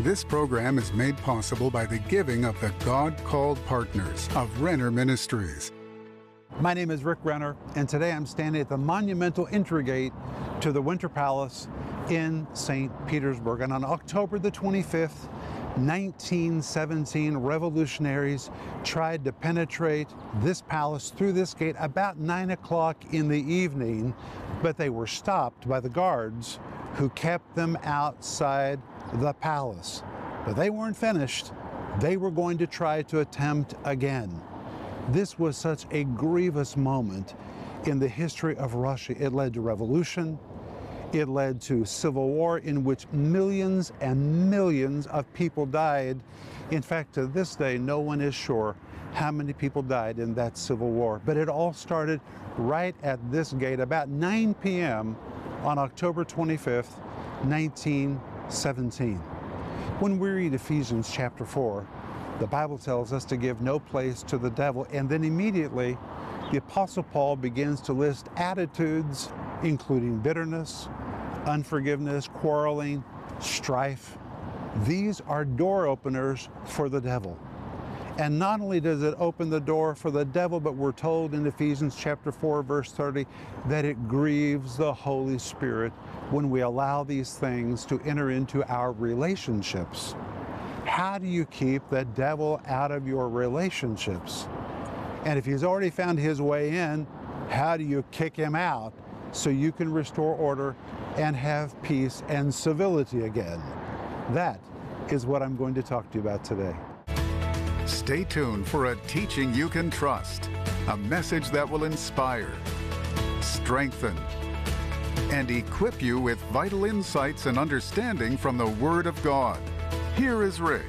This program is made possible by the giving of the God called partners of Renner Ministries. My name is Rick Renner, and today I'm standing at the monumental entry gate to the Winter Palace in St. Petersburg. And on October the 25th, 1917, revolutionaries tried to penetrate this palace through this gate about 9 o'clock in the evening, but they were stopped by the guards who kept them outside the palace. But they weren't finished. They were going to try to attempt again. This was such a grievous moment in the history of Russia. It led to revolution. It led to civil war in which millions and millions of people died. In fact, to this day, no one is sure how many people died in that civil war. But it all started right at this gate about 9 p.m. on October 25th, 1917. When we read Ephesians chapter 4, the Bible tells us to give no place to the devil, and then immediately the Apostle Paul begins to list attitudes, including bitterness, unforgiveness, quarreling, strife. These are door openers for the devil. And not only does it open the door for the devil, but we're told in Ephesians chapter 4, verse 30, that it grieves the Holy Spirit when we allow these things to enter into our relationships. How do you keep the devil out of your relationships? And if he's already found his way in, how do you kick him out so you can restore order and have peace and civility again? That is what I'm going to talk to you about today. Stay tuned for a teaching you can trust, a message that will inspire, strengthen, and equip you with vital insights and understanding from the Word of God. Here is Rick.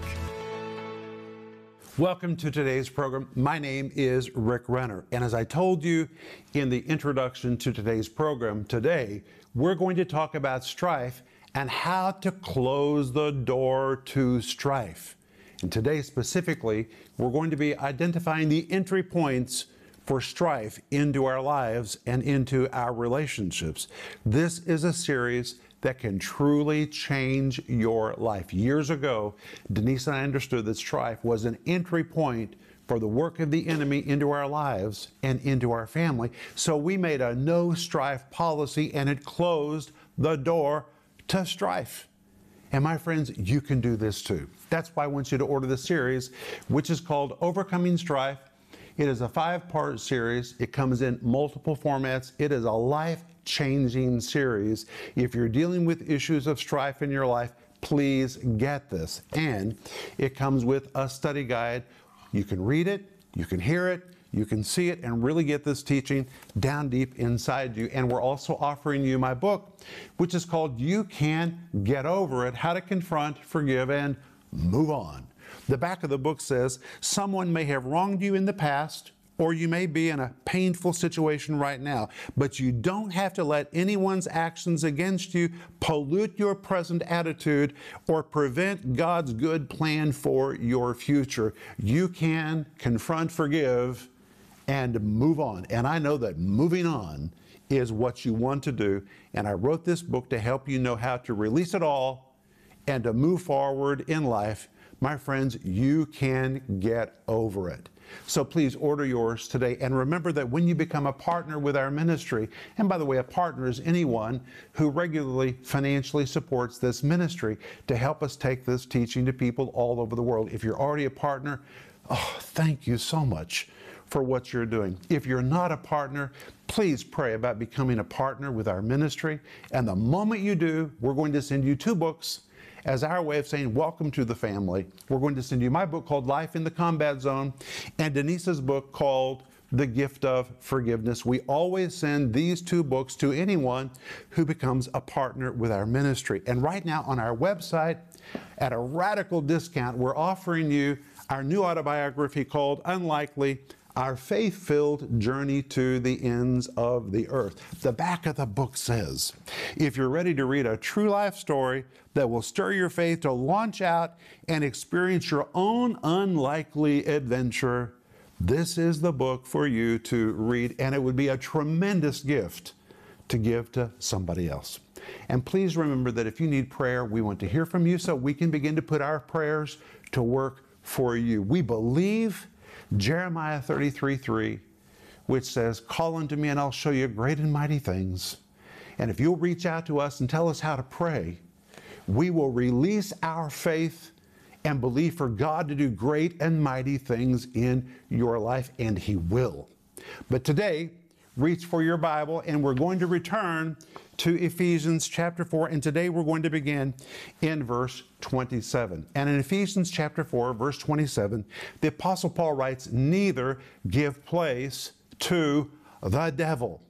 Welcome to today's program. My name is Rick Renner. And as I told you in the introduction to today's program, today we're going to talk about strife and how to close the door to strife. And today, specifically, we're going to be identifying the entry points for strife into our lives and into our relationships. This is a series that can truly change your life. Years ago, Denise and I understood that strife was an entry point for the work of the enemy into our lives and into our family. So we made a no strife policy and it closed the door to strife. And my friends, you can do this too. That's why I want you to order the series, which is called Overcoming Strife. It is a five part series. It comes in multiple formats. It is a life changing series. If you're dealing with issues of strife in your life, please get this. And it comes with a study guide. You can read it, you can hear it, you can see it and really get this teaching down deep inside you. And we're also offering you my book, which is called You Can Get Over It How to Confront, Forgive, and Move On. The back of the book says someone may have wronged you in the past, or you may be in a painful situation right now, but you don't have to let anyone's actions against you pollute your present attitude or prevent God's good plan for your future. You can confront, forgive, and move on. And I know that moving on is what you want to do. And I wrote this book to help you know how to release it all and to move forward in life. My friends, you can get over it. So please order yours today. And remember that when you become a partner with our ministry, and by the way, a partner is anyone who regularly financially supports this ministry to help us take this teaching to people all over the world. If you're already a partner, oh, thank you so much for what you're doing. If you're not a partner, please pray about becoming a partner with our ministry. And the moment you do, we're going to send you two books as our way of saying, Welcome to the family. We're going to send you my book called Life in the Combat Zone and Denise's book called The Gift of Forgiveness. We always send these two books to anyone who becomes a partner with our ministry. And right now on our website, at a radical discount, we're offering you our new autobiography called Unlikely our faith filled journey to the ends of the earth. The back of the book says if you're ready to read a true life story that will stir your faith to launch out and experience your own unlikely adventure, this is the book for you to read, and it would be a tremendous gift to give to somebody else. And please remember that if you need prayer, we want to hear from you so we can begin to put our prayers to work for you. We believe Jeremiah 33 3, which says, Call unto me and I'll show you great and mighty things. And if you'll reach out to us and tell us how to pray, we will release our faith and believe for God to do great and mighty things in your life, and He will. But today, reach for your Bible, and we're going to return to Ephesians chapter 4, and today we're going to begin in verse 27. And in Ephesians chapter 4, verse 27, the Apostle Paul writes, Neither give place to the devil.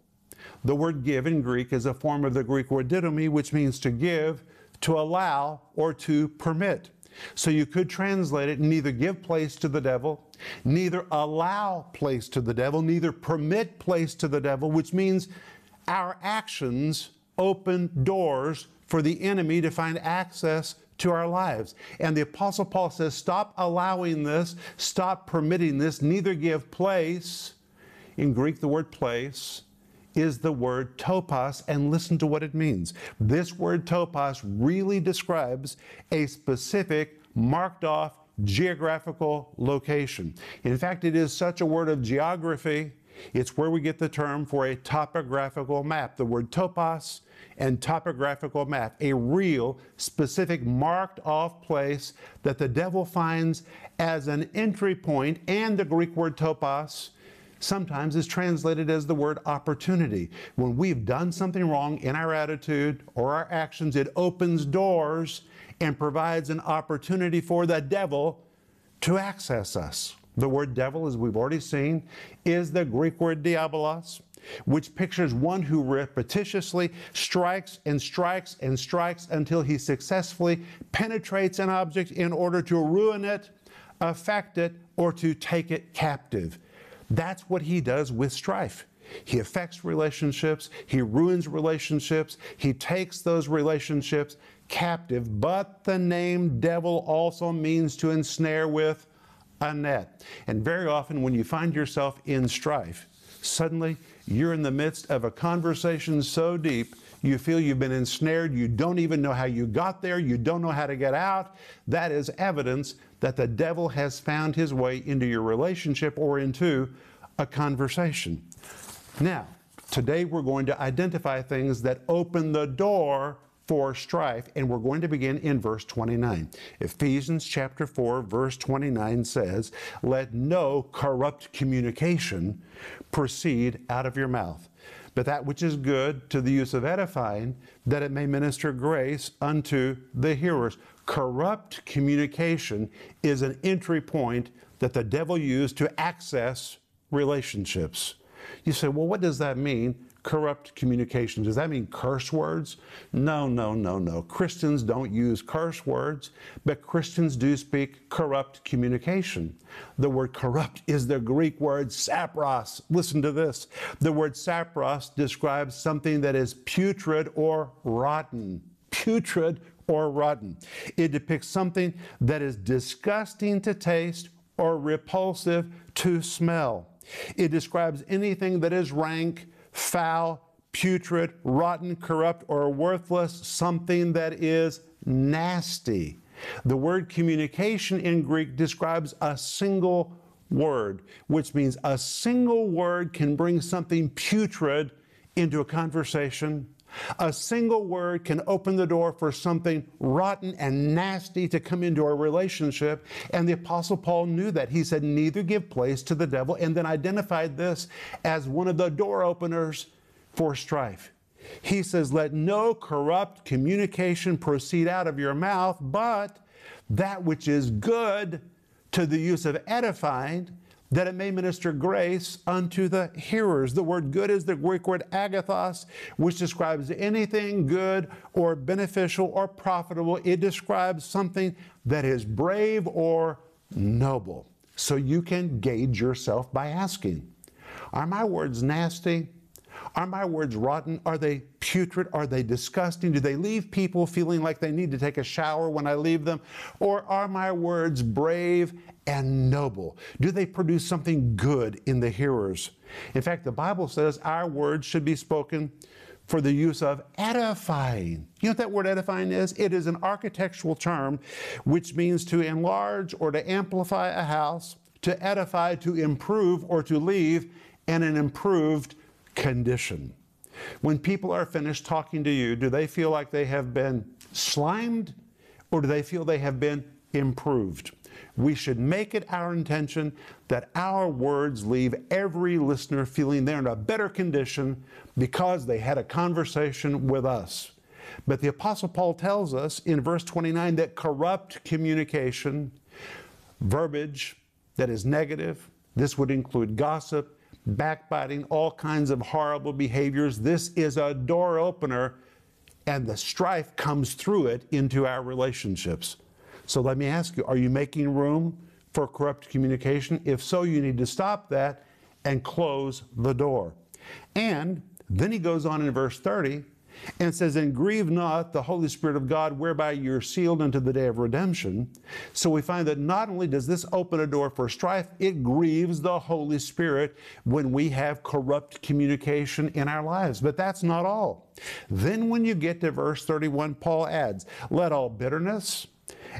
The word give in Greek is a form of the Greek word didomi, which means to give, to allow, or to permit. So you could translate it neither give place to the devil, neither allow place to the devil, neither permit place to the devil, which means our actions open doors for the enemy to find access to our lives. And the Apostle Paul says, stop allowing this, stop permitting this, neither give place. In Greek, the word place is the word topos, and listen to what it means. This word topos really describes a specific marked off geographical location. In fact, it is such a word of geography, it's where we get the term for a topographical map. The word topos and topographical map, a real, specific, marked off place that the devil finds as an entry point, and the Greek word topos sometimes is translated as the word opportunity. When we've done something wrong in our attitude or our actions, it opens doors and provides an opportunity for the devil to access us. The word devil, as we've already seen, is the Greek word diabolos, which pictures one who repetitiously strikes and strikes and strikes until he successfully penetrates an object in order to ruin it, affect it, or to take it captive. That's what he does with strife. He affects relationships, he ruins relationships, he takes those relationships captive. But the name devil also means to ensnare with a net. And very often, when you find yourself in strife, suddenly you're in the midst of a conversation so deep you feel you've been ensnared, you don't even know how you got there, you don't know how to get out. That is evidence that the devil has found his way into your relationship or into a conversation. Now, today we're going to identify things that open the door for strife, and we're going to begin in verse 29. Ephesians chapter 4, verse 29 says, Let no corrupt communication proceed out of your mouth, but that which is good to the use of edifying, that it may minister grace unto the hearers. Corrupt communication is an entry point that the devil used to access relationships. You say, well, what does that mean? Corrupt communication. Does that mean curse words? No, no, no, no. Christians don't use curse words, but Christians do speak corrupt communication. The word corrupt is the Greek word sapros. Listen to this. The word sapros describes something that is putrid or rotten. Putrid or rotten. It depicts something that is disgusting to taste or repulsive to smell. It describes anything that is rank, foul, putrid, rotten, corrupt, or worthless, something that is nasty. The word communication in Greek describes a single word, which means a single word can bring something putrid into a conversation a single word can open the door for something rotten and nasty to come into a relationship. And the Apostle Paul knew that. He said, Neither give place to the devil, and then identified this as one of the door openers for strife. He says, Let no corrupt communication proceed out of your mouth, but that which is good to the use of edifying that it may minister grace unto the hearers. The word good is the Greek word agathos, which describes anything good or beneficial or profitable. It describes something that is brave or noble. So you can gauge yourself by asking Are my words nasty? Are my words rotten? Are they putrid? Are they disgusting? Do they leave people feeling like they need to take a shower when I leave them? Or are my words brave and noble? Do they produce something good in the hearers? In fact, the Bible says our words should be spoken for the use of edifying. You know what that word edifying is? It is an architectural term which means to enlarge or to amplify a house, to edify, to improve, or to leave in an improved condition. When people are finished talking to you, do they feel like they have been slimed or do they feel they have been improved? We should make it our intention that our words leave every listener feeling they're in a better condition because they had a conversation with us. But the Apostle Paul tells us in verse 29 that corrupt communication, verbiage that is negative, this would include gossip, backbiting, all kinds of horrible behaviors. This is a door opener, and the strife comes through it into our relationships. So let me ask you are you making room for corrupt communication? If so, you need to stop that and close the door. And then he goes on in verse 30 and says, And grieve not the Holy Spirit of God, whereby you're sealed unto the day of redemption. So we find that not only does this open a door for strife, it grieves the Holy Spirit when we have corrupt communication in our lives. But that's not all. Then when you get to verse 31, Paul adds, Let all bitterness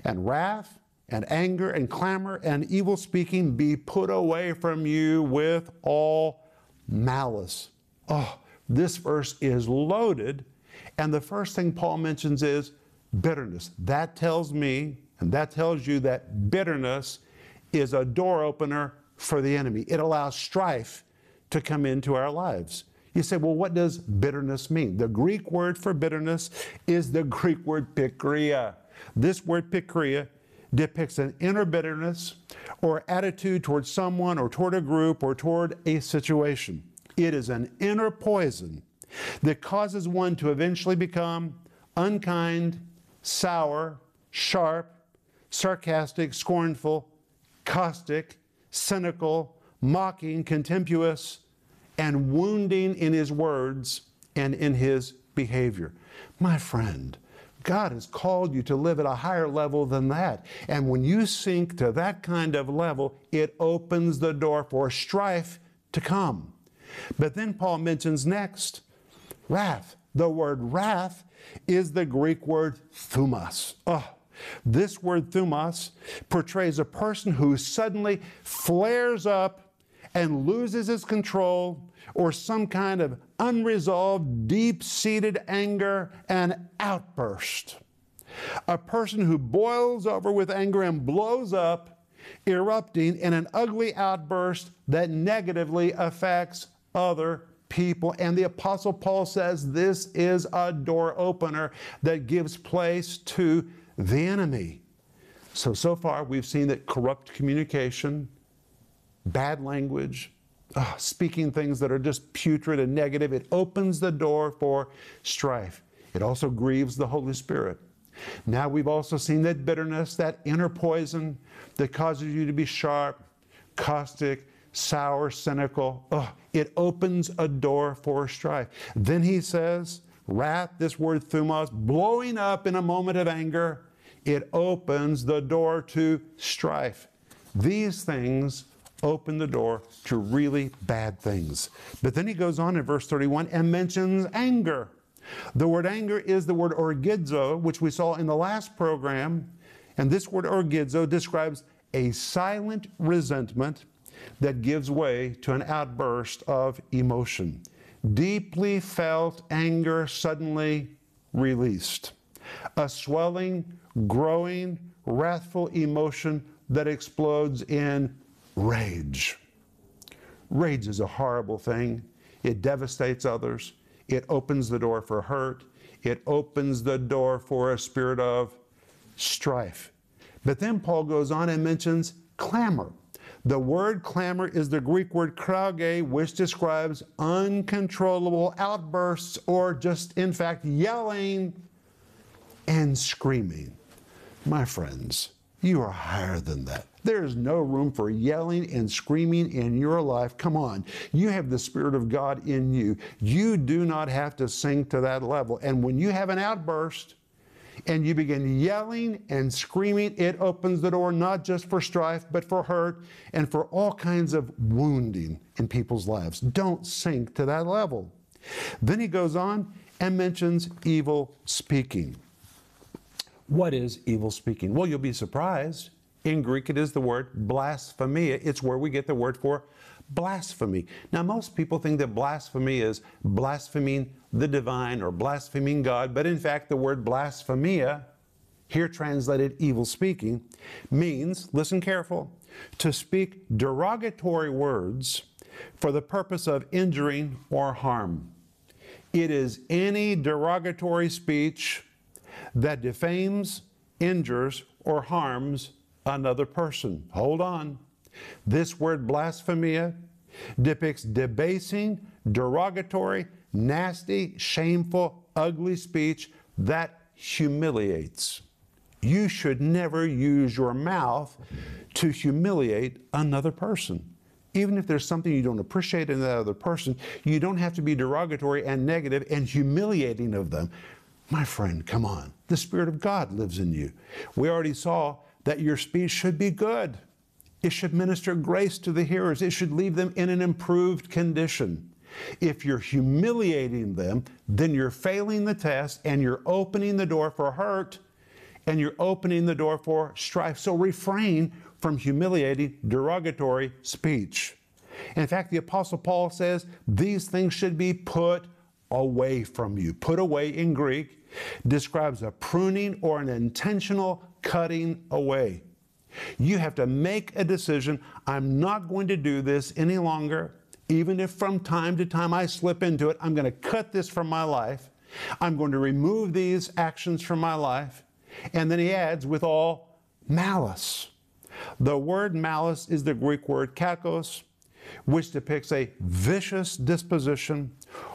and wrath and anger and clamor and evil speaking be put away from you with all malice. Oh, this verse is loaded. And the first thing Paul mentions is bitterness. That tells me, and that tells you that bitterness is a door opener for the enemy. It allows strife to come into our lives. You say, well, what does bitterness mean? The Greek word for bitterness is the Greek word pikria. This word pikria depicts an inner bitterness or attitude towards someone or toward a group or toward a situation. It is an inner poison that causes one to eventually become unkind, sour, sharp, sarcastic, scornful, caustic, cynical, mocking, contemptuous, and wounding in his words and in his behavior. My friend, God has called you to live at a higher level than that. And when you sink to that kind of level, it opens the door for strife to come. But then Paul mentions next wrath. The word wrath is the Greek word thumos. Oh, this word thumos portrays a person who suddenly flares up and loses his control or some kind of unresolved, deep seated anger and outburst. A person who boils over with anger and blows up, erupting in an ugly outburst that negatively affects other people. And the Apostle Paul says this is a door opener that gives place to the enemy. So, so far, we've seen that corrupt communication, bad language, oh, speaking things that are just putrid and negative, it opens the door for strife. It also grieves the Holy Spirit. Now we've also seen that bitterness, that inner poison that causes you to be sharp, caustic, sour, cynical. It opens a door for strife. Then he says, wrath, this word thumos, blowing up in a moment of anger, it opens the door to strife. These things open the door to really bad things. But then he goes on in verse 31 and mentions anger. The word anger is the word orgidzo, which we saw in the last program. And this word orgidzo describes a silent resentment that gives way to an outburst of emotion. Deeply felt anger suddenly released. A swelling, growing, wrathful emotion that explodes in rage. Rage is a horrible thing. It devastates others. It opens the door for hurt. It opens the door for a spirit of strife. But then Paul goes on and mentions clamor. The word clamor is the Greek word krauge, which describes uncontrollable outbursts or just, in fact, yelling and screaming. My friends, you are higher than that. There is no room for yelling and screaming in your life. Come on. You have the Spirit of God in you. You do not have to sink to that level. And when you have an outburst, and you begin yelling and screaming, it opens the door not just for strife, but for hurt and for all kinds of wounding in people's lives. Don't sink to that level. Then he goes on and mentions evil speaking. What is evil speaking? Well, you'll be surprised. In Greek, it is the word blasphemia. It's where we get the word for blasphemy. Now, most people think that blasphemy is blaspheming the divine or blaspheming God, but in fact, the word blasphemia, here translated evil speaking, means, listen careful, to speak derogatory words for the purpose of injuring or harm. It is any derogatory speech that defames, injures, or harms another person. Hold on. This word blasphemia depicts debasing, derogatory, nasty, shameful, ugly speech that humiliates. You should never use your mouth to humiliate another person. Even if there's something you don't appreciate in that other person, you don't have to be derogatory and negative and humiliating of them. My friend, come on. The Spirit of God lives in you. We already saw that your speech should be good. It should minister grace to the hearers. It should leave them in an improved condition. If you're humiliating them, then you're failing the test and you're opening the door for hurt and you're opening the door for strife. So refrain from humiliating, derogatory speech. In fact, the Apostle Paul says these things should be put away from you. Put away in Greek describes a pruning or an intentional cutting away. You have to make a decision. I'm not going to do this any longer. Even if from time to time I slip into it, I'm going to cut this from my life. I'm going to remove these actions from my life. And then he adds, with all malice. The word malice is the Greek word kakos, which depicts a vicious disposition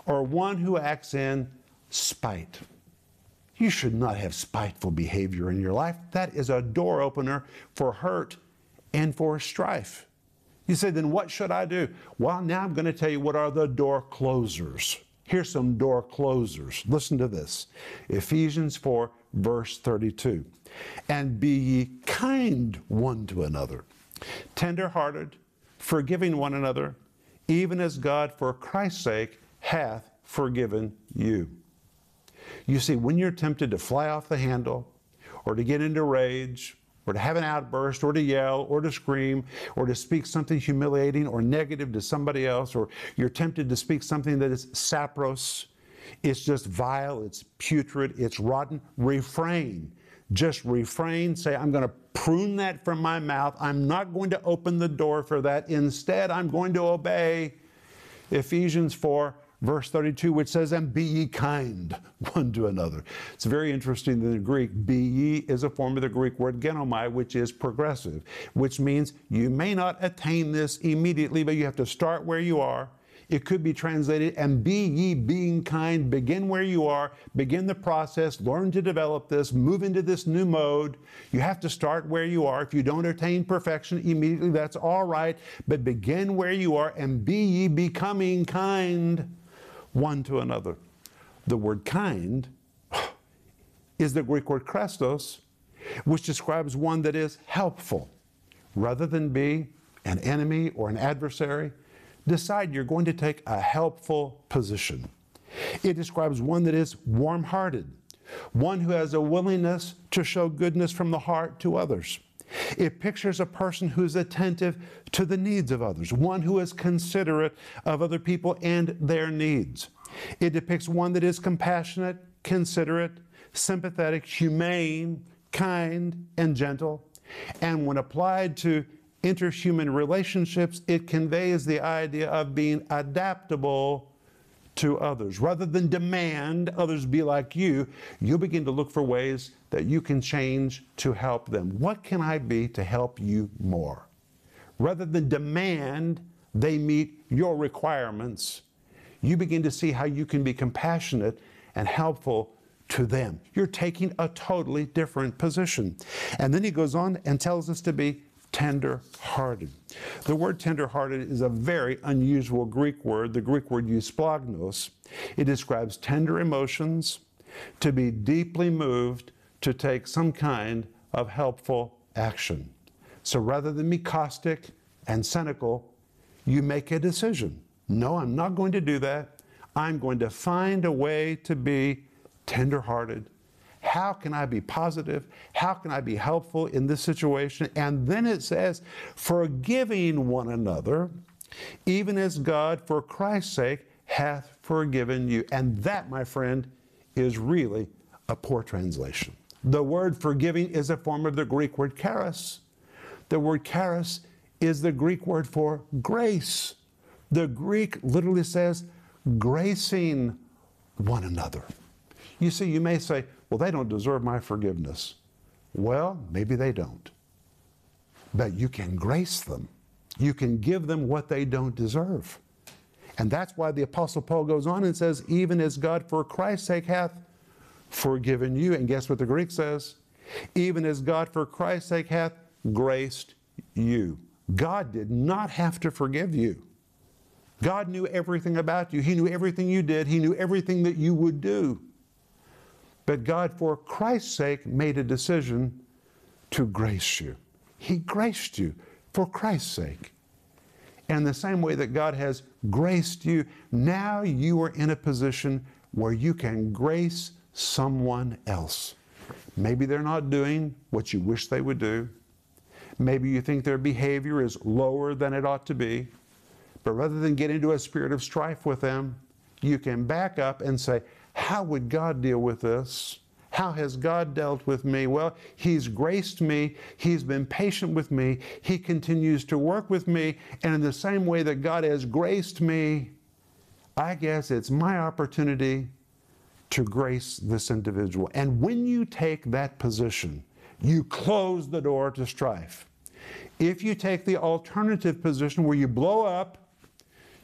or one who acts in spite. You should not have spiteful behavior in your life. That is a door opener for hurt and for strife. You say, then what should I do? Well, now I'm going to tell you what are the door closers. Here's some door closers. Listen to this Ephesians 4, verse 32. And be ye kind one to another, tender hearted, forgiving one another, even as God for Christ's sake hath forgiven you. You see, when you're tempted to fly off the handle, or to get into rage, or to have an outburst, or to yell, or to scream, or to speak something humiliating or negative to somebody else, or you're tempted to speak something that is sapros, it's just vile, it's putrid, it's rotten, refrain. Just refrain, say, I'm going to prune that from my mouth. I'm not going to open the door for that. Instead, I'm going to obey. Ephesians 4 verse 32, which says, And be ye kind one to another. It's very interesting in the Greek. Be ye is a form of the Greek word genomai, which is progressive, which means you may not attain this immediately, but you have to start where you are it could be translated, and be ye being kind. Begin where you are, begin the process, learn to develop this, move into this new mode. You have to start where you are. If you don't attain perfection immediately, that's all right, but begin where you are and be ye becoming kind one to another. The word kind is the Greek word krestos, which describes one that is helpful. Rather than be an enemy or an adversary, decide you're going to take a helpful position. It describes one that is warm hearted, one who has a willingness to show goodness from the heart to others. It pictures a person who's attentive to the needs of others, one who is considerate of other people and their needs. It depicts one that is compassionate, considerate, sympathetic, humane, kind, and gentle. And when applied to interhuman relationships, it conveys the idea of being adaptable to others. Rather than demand others be like you, you begin to look for ways that you can change to help them. What can I be to help you more? Rather than demand they meet your requirements, you begin to see how you can be compassionate and helpful to them. You're taking a totally different position. And then he goes on and tells us to be tender hearted. The word tender hearted is a very unusual Greek word, the Greek word eusplagnos. It describes tender emotions, to be deeply moved, to take some kind of helpful action. So rather than be caustic and cynical, you make a decision. No, I'm not going to do that. I'm going to find a way to be tenderhearted. How can I be positive? How can I be helpful in this situation? And then it says, forgiving one another, even as God, for Christ's sake, hath forgiven you. And that, my friend, is really a poor translation. The word forgiving is a form of the Greek word charis. The word charis is the Greek word for grace. The Greek literally says gracing one another. You see, you may say, well, they don't deserve my forgiveness. Well, maybe they don't. But you can grace them. You can give them what they don't deserve. And that's why the Apostle Paul goes on and says, even as God for Christ's sake hath forgiven you. And guess what the Greek says? Even as God for Christ's sake hath graced you. God did not have to forgive you. God knew everything about you. He knew everything you did. He knew everything that you would do. But God, for Christ's sake, made a decision to grace you. He graced you for Christ's sake. And the same way that God has graced you, now you are in a position where you can grace someone else. Maybe they're not doing what you wish they would do. Maybe you think their behavior is lower than it ought to be. But rather than get into a spirit of strife with them, you can back up and say, How would God deal with this? How has God dealt with me? Well, He's graced me. He's been patient with me. He continues to work with me. And in the same way that God has graced me, I guess it's my opportunity to grace this individual. And when you take that position, you close the door to strife. If you take the alternative position where you blow up,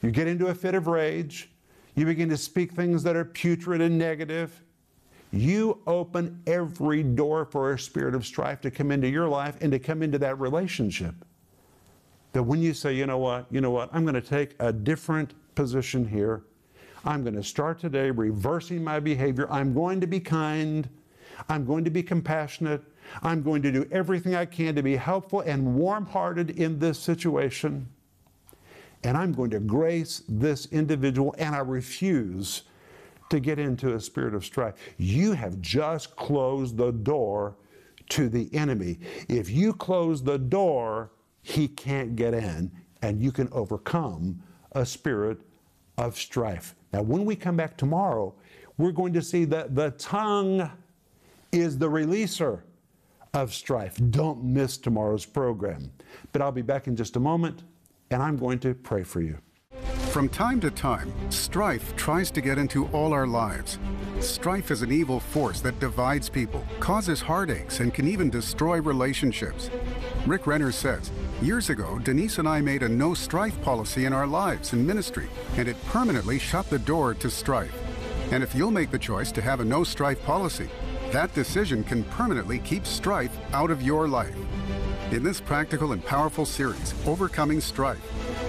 you get into a fit of rage, you begin to speak things that are putrid and negative, you open every door for a spirit of strife to come into your life and to come into that relationship. That when you say, you know what, you know what, I'm going to take a different position here. I'm going to start today reversing my behavior. I'm going to be kind. I'm going to be compassionate. I'm going to do everything I can to be helpful and warm hearted in this situation. And I'm going to grace this individual, and I refuse to get into a spirit of strife. You have just closed the door to the enemy. If you close the door, he can't get in, and you can overcome a spirit of strife. Now, when we come back tomorrow, we're going to see that the tongue is the releaser of strife. Don't miss tomorrow's program. But I'll be back in just a moment, and I'm going to pray for you. From time to time, strife tries to get into all our lives. Strife is an evil force that divides people, causes heartaches, and can even destroy relationships. Rick Renner says, Years ago, Denise and I made a no strife policy in our lives and ministry, and it permanently shut the door to strife. And if you'll make the choice to have a no strife policy, that decision can permanently keep strife out of your life. In this practical and powerful series, Overcoming Strife,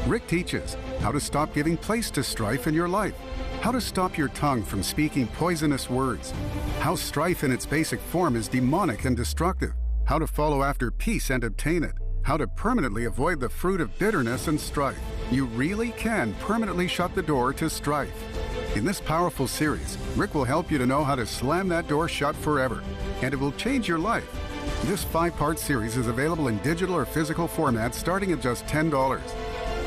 Rick teaches how to stop giving place to strife in your life, how to stop your tongue from speaking poisonous words, how strife in its basic form is demonic and destructive, how to follow after peace and obtain it, how to permanently avoid the fruit of bitterness and strife. You really can permanently shut the door to strife. In this powerful series, Rick will help you to know how to slam that door shut forever, and it will change your life. This five part series is available in digital or physical format starting at just $10.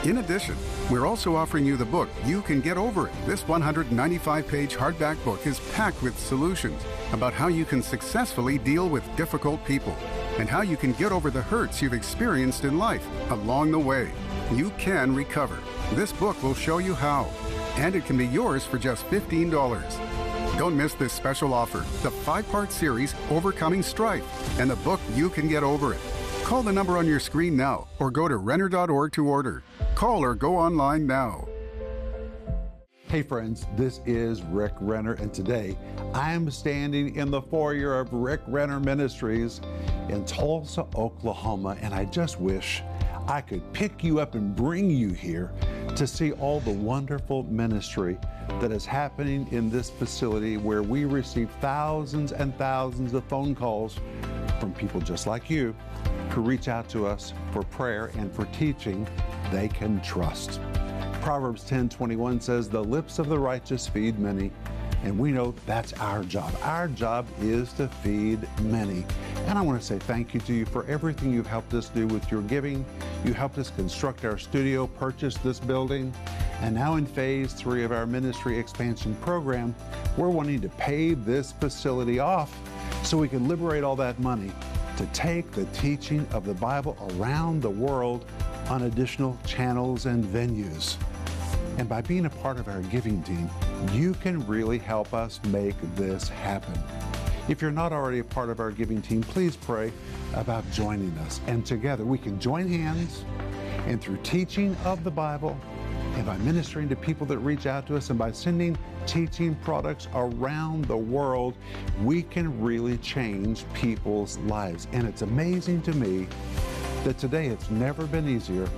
In addition, we're also offering you the book You Can Get Over It. This 195 page hardback book is packed with solutions about how you can successfully deal with difficult people and how you can get over the hurts you've experienced in life along the way. You can recover. This book will show you how, and it can be yours for just $15. Don't miss this special offer the five part series Overcoming Strife and the book You Can Get Over It. Call the number on your screen now or go to Renner.org to order. Call or go online now. Hey friends, this is Rick Renner, and today I am standing in the foyer of Rick Renner Ministries in Tulsa, Oklahoma, and I just wish I could pick you up and bring you here to see all the wonderful ministry that is happening in this facility where we receive thousands and thousands of phone calls from people just like you who reach out to us for prayer and for teaching they can trust. Proverbs 10:21 says, "The lips of the righteous feed many." And we know that's our job. Our job is to feed many. And I want to say thank you to you for everything you've helped us do with your giving. You helped us construct our studio, purchase this building. And now in phase three of our ministry expansion program, we're wanting to pay this facility off so we can liberate all that money to take the teaching of the Bible around the world on additional channels and venues. And by being a part of our giving team, you can really help us make this happen. If you're not already a part of our giving team, please pray about joining us. And together we can join hands and through teaching of the Bible and by ministering to people that reach out to us and by sending teaching products around the world, we can really change people's lives. And it's amazing to me that today it's never been easier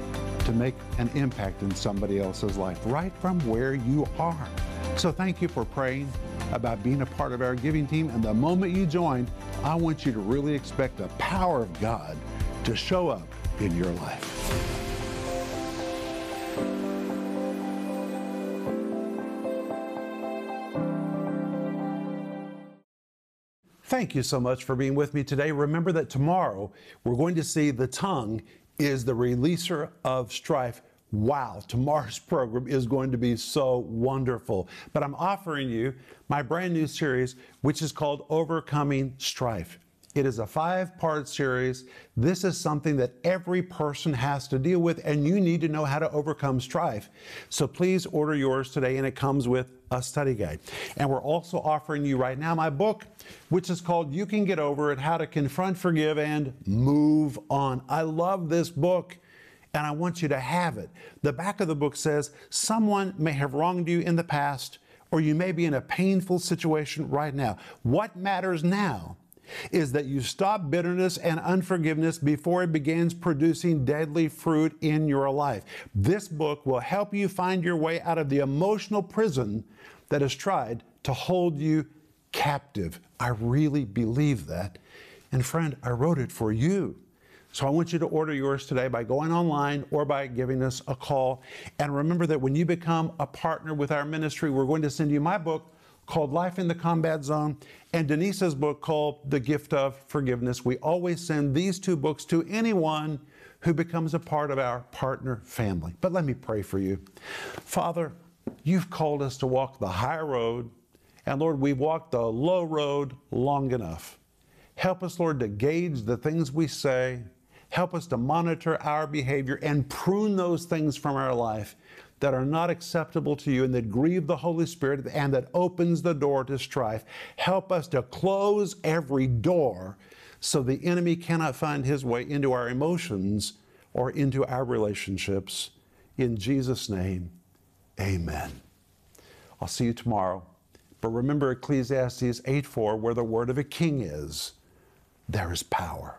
to make an impact in somebody else's life right from where you are. So thank you for praying about being a part of our giving team. And the moment you join, I want you to really expect the power of God to show up in your life. Thank you so much for being with me today. Remember that tomorrow we're going to see the tongue is the releaser of strife. Wow, tomorrow's program is going to be so wonderful. But I'm offering you my brand new series, which is called Overcoming Strife. It is a five part series. This is something that every person has to deal with, and you need to know how to overcome strife. So please order yours today, and it comes with a study guide. And we're also offering you right now my book, which is called You Can Get Over It How to Confront, Forgive, and Move On. I love this book and I want you to have it. The back of the book says someone may have wronged you in the past, or you may be in a painful situation right now. What matters now is that you stop bitterness and unforgiveness before it begins producing deadly fruit in your life. This book will help you find your way out of the emotional prison that has tried to hold you captive. I really believe that. And friend, I wrote it for you. So I want you to order yours today by going online or by giving us a call. And remember that when you become a partner with our ministry, we're going to send you my book called Life in the Combat Zone and Denise's book called The Gift of Forgiveness. We always send these two books to anyone who becomes a part of our partner family. But let me pray for you. Father, you've called us to walk the high road, and Lord, we've walked the low road long enough. Help us, Lord, to gauge the things we say. Help us to monitor our behavior and prune those things from our life that are not acceptable to you and that grieve the Holy Spirit and that opens the door to strife. Help us to close every door so the enemy cannot find his way into our emotions or into our relationships. In Jesus' name, amen. I'll see you tomorrow. But remember Ecclesiastes 8 4, where the word of a king is, there is power.